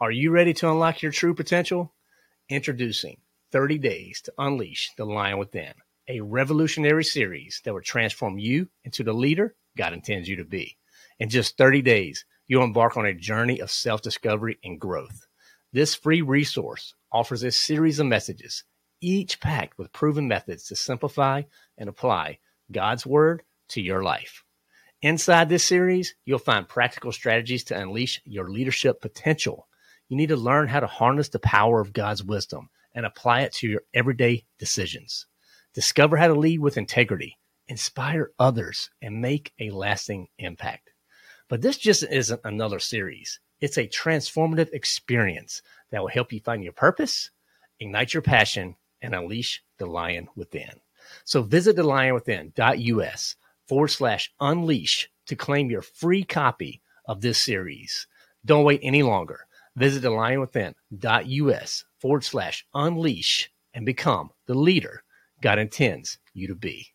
Are you ready to unlock your true potential? Introducing 30 Days to Unleash the Lion Within, a revolutionary series that will transform you into the leader God intends you to be. In just 30 days, you'll embark on a journey of self discovery and growth. This free resource offers a series of messages, each packed with proven methods to simplify and apply God's Word to your life. Inside this series, you'll find practical strategies to unleash your leadership potential you need to learn how to harness the power of God's wisdom and apply it to your everyday decisions. Discover how to lead with integrity, inspire others, and make a lasting impact. But this just isn't another series. It's a transformative experience that will help you find your purpose, ignite your passion, and unleash the lion within. So visit thelionwithin.us forward slash unleash to claim your free copy of this series. Don't wait any longer. Visit thelionwithin.us forward slash unleash and become the leader God intends you to be.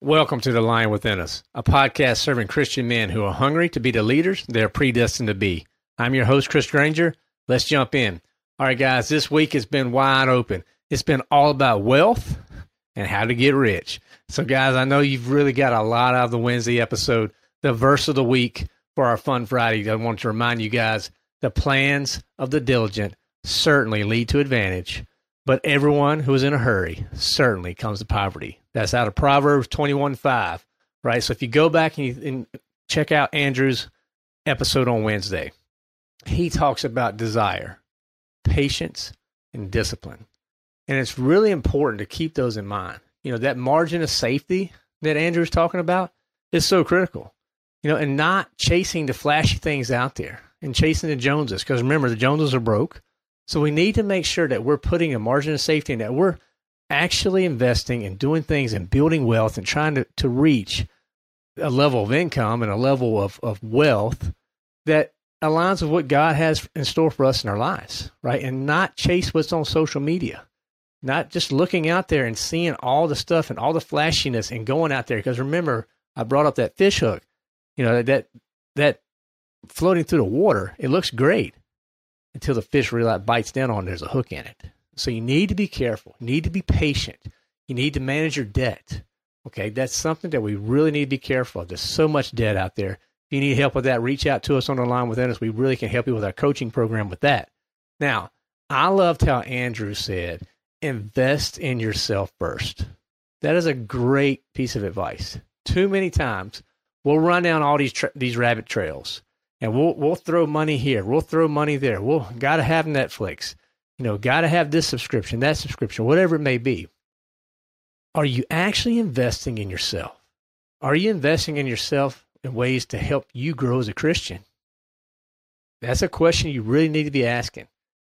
Welcome to The Lion Within Us, a podcast serving Christian men who are hungry to be the leaders they're predestined to be. I'm your host, Chris Granger. Let's jump in. All right, guys, this week has been wide open. It's been all about wealth and how to get rich. So, guys, I know you've really got a lot out of the Wednesday episode. The verse of the week for our Fun Friday, I want to remind you guys the plans of the diligent certainly lead to advantage, but everyone who is in a hurry certainly comes to poverty. That's out of Proverbs 21 5, right? So if you go back and, you, and check out Andrew's episode on Wednesday, he talks about desire, patience, and discipline. And it's really important to keep those in mind. You know, that margin of safety that Andrew's talking about is so critical you know, and not chasing the flashy things out there and chasing the Joneses. Because remember, the Joneses are broke. So we need to make sure that we're putting a margin of safety and that we're actually investing and doing things and building wealth and trying to, to reach a level of income and a level of, of wealth that aligns with what God has in store for us in our lives, right? And not chase what's on social media. Not just looking out there and seeing all the stuff and all the flashiness and going out there. Because remember, I brought up that fish hook you know that that floating through the water, it looks great until the fish really bites down on. It, there's a hook in it, so you need to be careful. You need to be patient. You need to manage your debt. Okay, that's something that we really need to be careful of. There's so much debt out there. If you need help with that, reach out to us on the lion within us. We really can help you with our coaching program with that. Now, I loved how Andrew said, invest in yourself first. That is a great piece of advice. Too many times We'll run down all these tra- these rabbit trails, and we'll we'll throw money here, we'll throw money there. We'll got to have Netflix, you know, got to have this subscription, that subscription, whatever it may be. Are you actually investing in yourself? Are you investing in yourself in ways to help you grow as a Christian? That's a question you really need to be asking,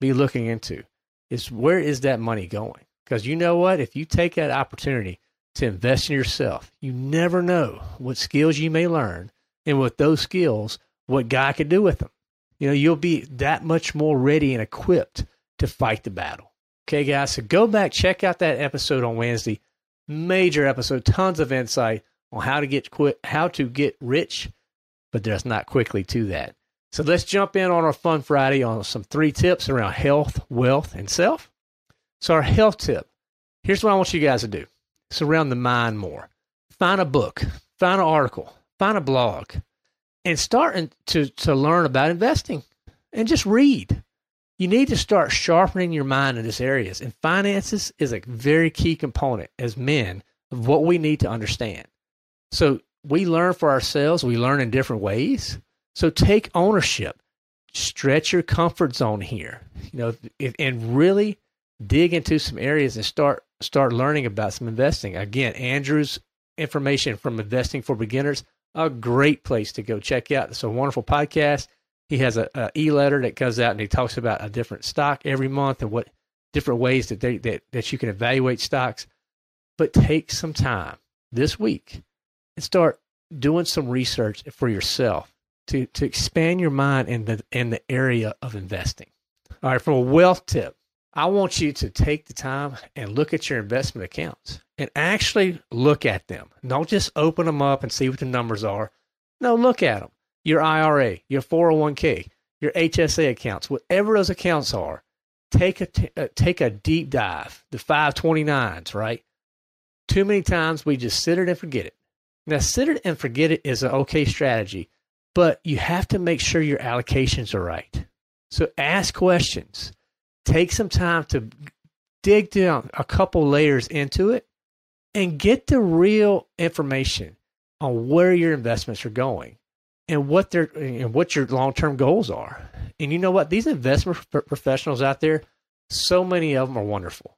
be looking into. Is where is that money going? Because you know what? If you take that opportunity to invest in yourself. You never know what skills you may learn, and with those skills, what God could do with them. You know, you'll be that much more ready and equipped to fight the battle. Okay, guys, so go back, check out that episode on Wednesday. Major episode, tons of insight on how to get quit, how to get rich, but there's not quickly to that. So let's jump in on our Fun Friday on some three tips around health, wealth, and self. So, our health tip here's what I want you guys to do surround the mind more. Find a book, find an article, find a blog, and start to, to learn about investing and just read. You need to start sharpening your mind in these areas. And finances is a very key component as men of what we need to understand. So we learn for ourselves, we learn in different ways. So take ownership, stretch your comfort zone here, you know, and really dig into some areas and start start learning about some investing. Again, Andrew's information from Investing for Beginners, a great place to go check out. It's a wonderful podcast. He has a, a e-letter that comes out and he talks about a different stock every month and what different ways that they that, that you can evaluate stocks. But take some time this week and start doing some research for yourself to, to expand your mind in the in the area of investing. All right, from a wealth tip, I want you to take the time and look at your investment accounts and actually look at them. Don't just open them up and see what the numbers are. No, look at them. your IRA, your 401k, your HSA accounts, whatever those accounts are, take a t- uh, take a deep dive. The 529s, right? Too many times we just sit it and forget it. Now, sit it and forget it is an okay strategy, but you have to make sure your allocations are right. So ask questions. Take some time to dig down a couple layers into it and get the real information on where your investments are going and what their and what your long-term goals are. And you know what? These investment professionals out there, so many of them are wonderful.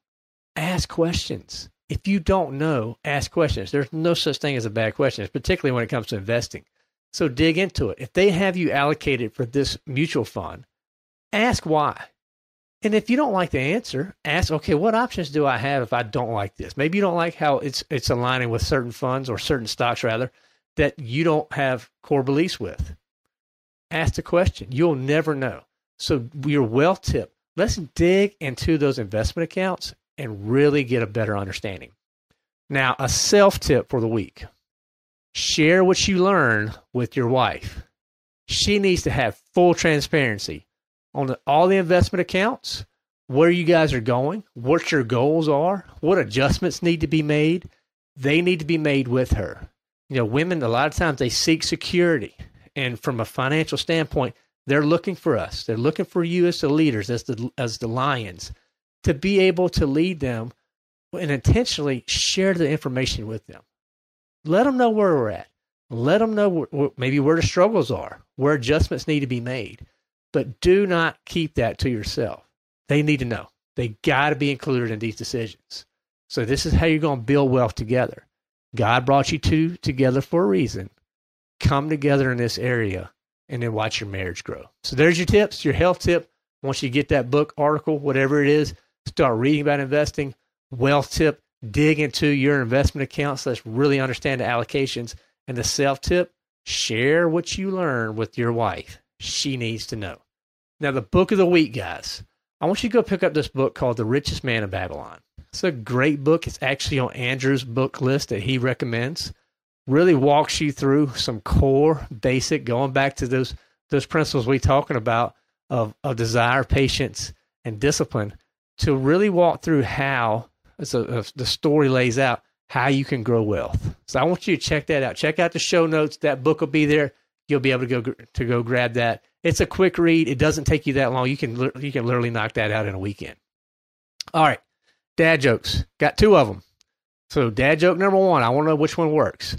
Ask questions. If you don't know, ask questions. There's no such thing as a bad question, particularly when it comes to investing. So dig into it. If they have you allocated for this mutual fund, ask why. And if you don't like the answer, ask, okay, what options do I have if I don't like this? Maybe you don't like how it's it's aligning with certain funds or certain stocks rather that you don't have core beliefs with. Ask the question. You'll never know. So your wealth tip, let's dig into those investment accounts and really get a better understanding. Now, a self tip for the week. Share what you learn with your wife. She needs to have full transparency on the, all the investment accounts, where you guys are going, what your goals are, what adjustments need to be made. They need to be made with her. You know, women, a lot of times they seek security. And from a financial standpoint, they're looking for us. They're looking for you as the leaders, as the, as the lions, to be able to lead them and intentionally share the information with them. Let them know where we're at. Let them know maybe where the struggles are, where adjustments need to be made but do not keep that to yourself. They need to know. They got to be included in these decisions. So this is how you're going to build wealth together. God brought you two together for a reason. Come together in this area and then watch your marriage grow. So there's your tips, your health tip. Once you get that book, article, whatever it is, start reading about investing. Wealth tip, dig into your investment accounts. Let's really understand the allocations. And the self tip, share what you learn with your wife she needs to know. Now, the book of the week, guys. I want you to go pick up this book called The Richest Man in Babylon. It's a great book. It's actually on Andrew's book list that he recommends. Really walks you through some core, basic, going back to those those principles we talking about of, of desire, patience, and discipline to really walk through how so uh, the story lays out how you can grow wealth. So I want you to check that out. Check out the show notes. That book will be there you'll be able to go to go grab that. It's a quick read. It doesn't take you that long. You can you can literally knock that out in a weekend. All right, dad jokes. Got two of them. So dad joke number one. I want to know which one works.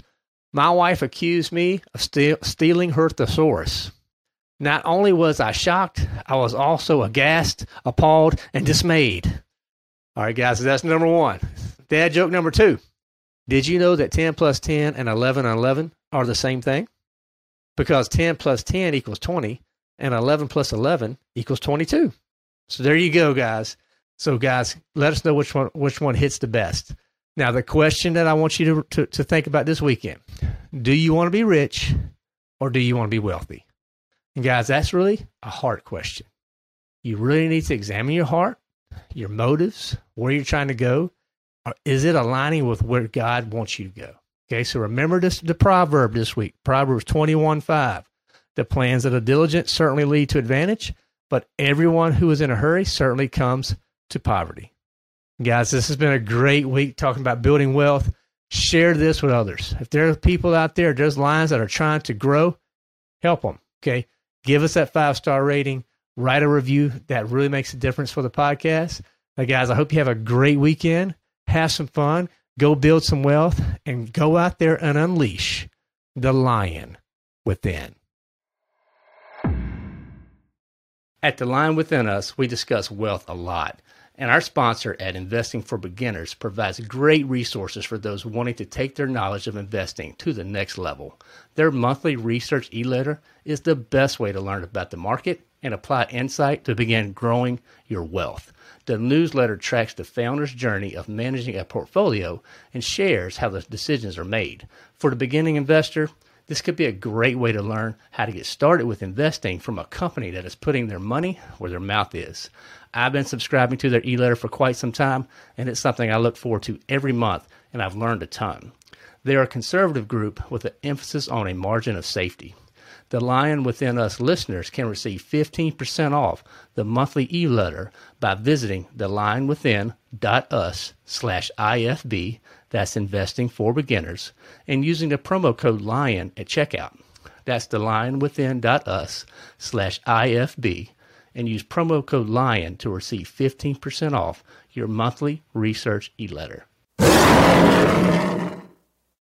My wife accused me of steal, stealing her thesaurus. Not only was I shocked, I was also aghast, appalled, and dismayed. All right, guys, that's number one. Dad joke number two. Did you know that 10 plus 10 and 11 and 11 are the same thing? because 10 plus 10 equals 20 and 11 plus 11 equals 22. So there you go, guys. So guys, let us know which one which one hits the best. Now the question that I want you to, to, to think about this weekend: Do you want to be rich, or do you want to be wealthy? And guys, that's really a hard question. You really need to examine your heart, your motives, where you're trying to go. Or is it aligning with where God wants you to go? Okay, so remember this the proverb this week. Proverbs 21 5. The plans of the diligent certainly lead to advantage, but everyone who is in a hurry certainly comes to poverty. Guys, this has been a great week talking about building wealth. Share this with others. If there are people out there, there's lines that are trying to grow, help them. Okay. Give us that five star rating, write a review. That really makes a difference for the podcast. Now, guys, I hope you have a great weekend. Have some fun go build some wealth, and go out there and unleash the lion within. At the Lion Within Us, we discuss wealth a lot. And our sponsor at Investing for Beginners provides great resources for those wanting to take their knowledge of investing to the next level. Their monthly research e letter is the best way to learn about the market and apply insight to begin growing your wealth. The newsletter tracks the founder's journey of managing a portfolio and shares how the decisions are made. For the beginning investor, this could be a great way to learn how to get started with investing from a company that is putting their money where their mouth is. I've been subscribing to their e letter for quite some time, and it's something I look forward to every month, and I've learned a ton. They are a conservative group with an emphasis on a margin of safety. The Lion Within Us listeners can receive 15% off the monthly e-letter by visiting thelionwithin.us slash IFB, that's investing for beginners, and using the promo code LION at checkout. That's thelionwithin.us slash IFB, and use promo code LION to receive 15% off your monthly research e-letter.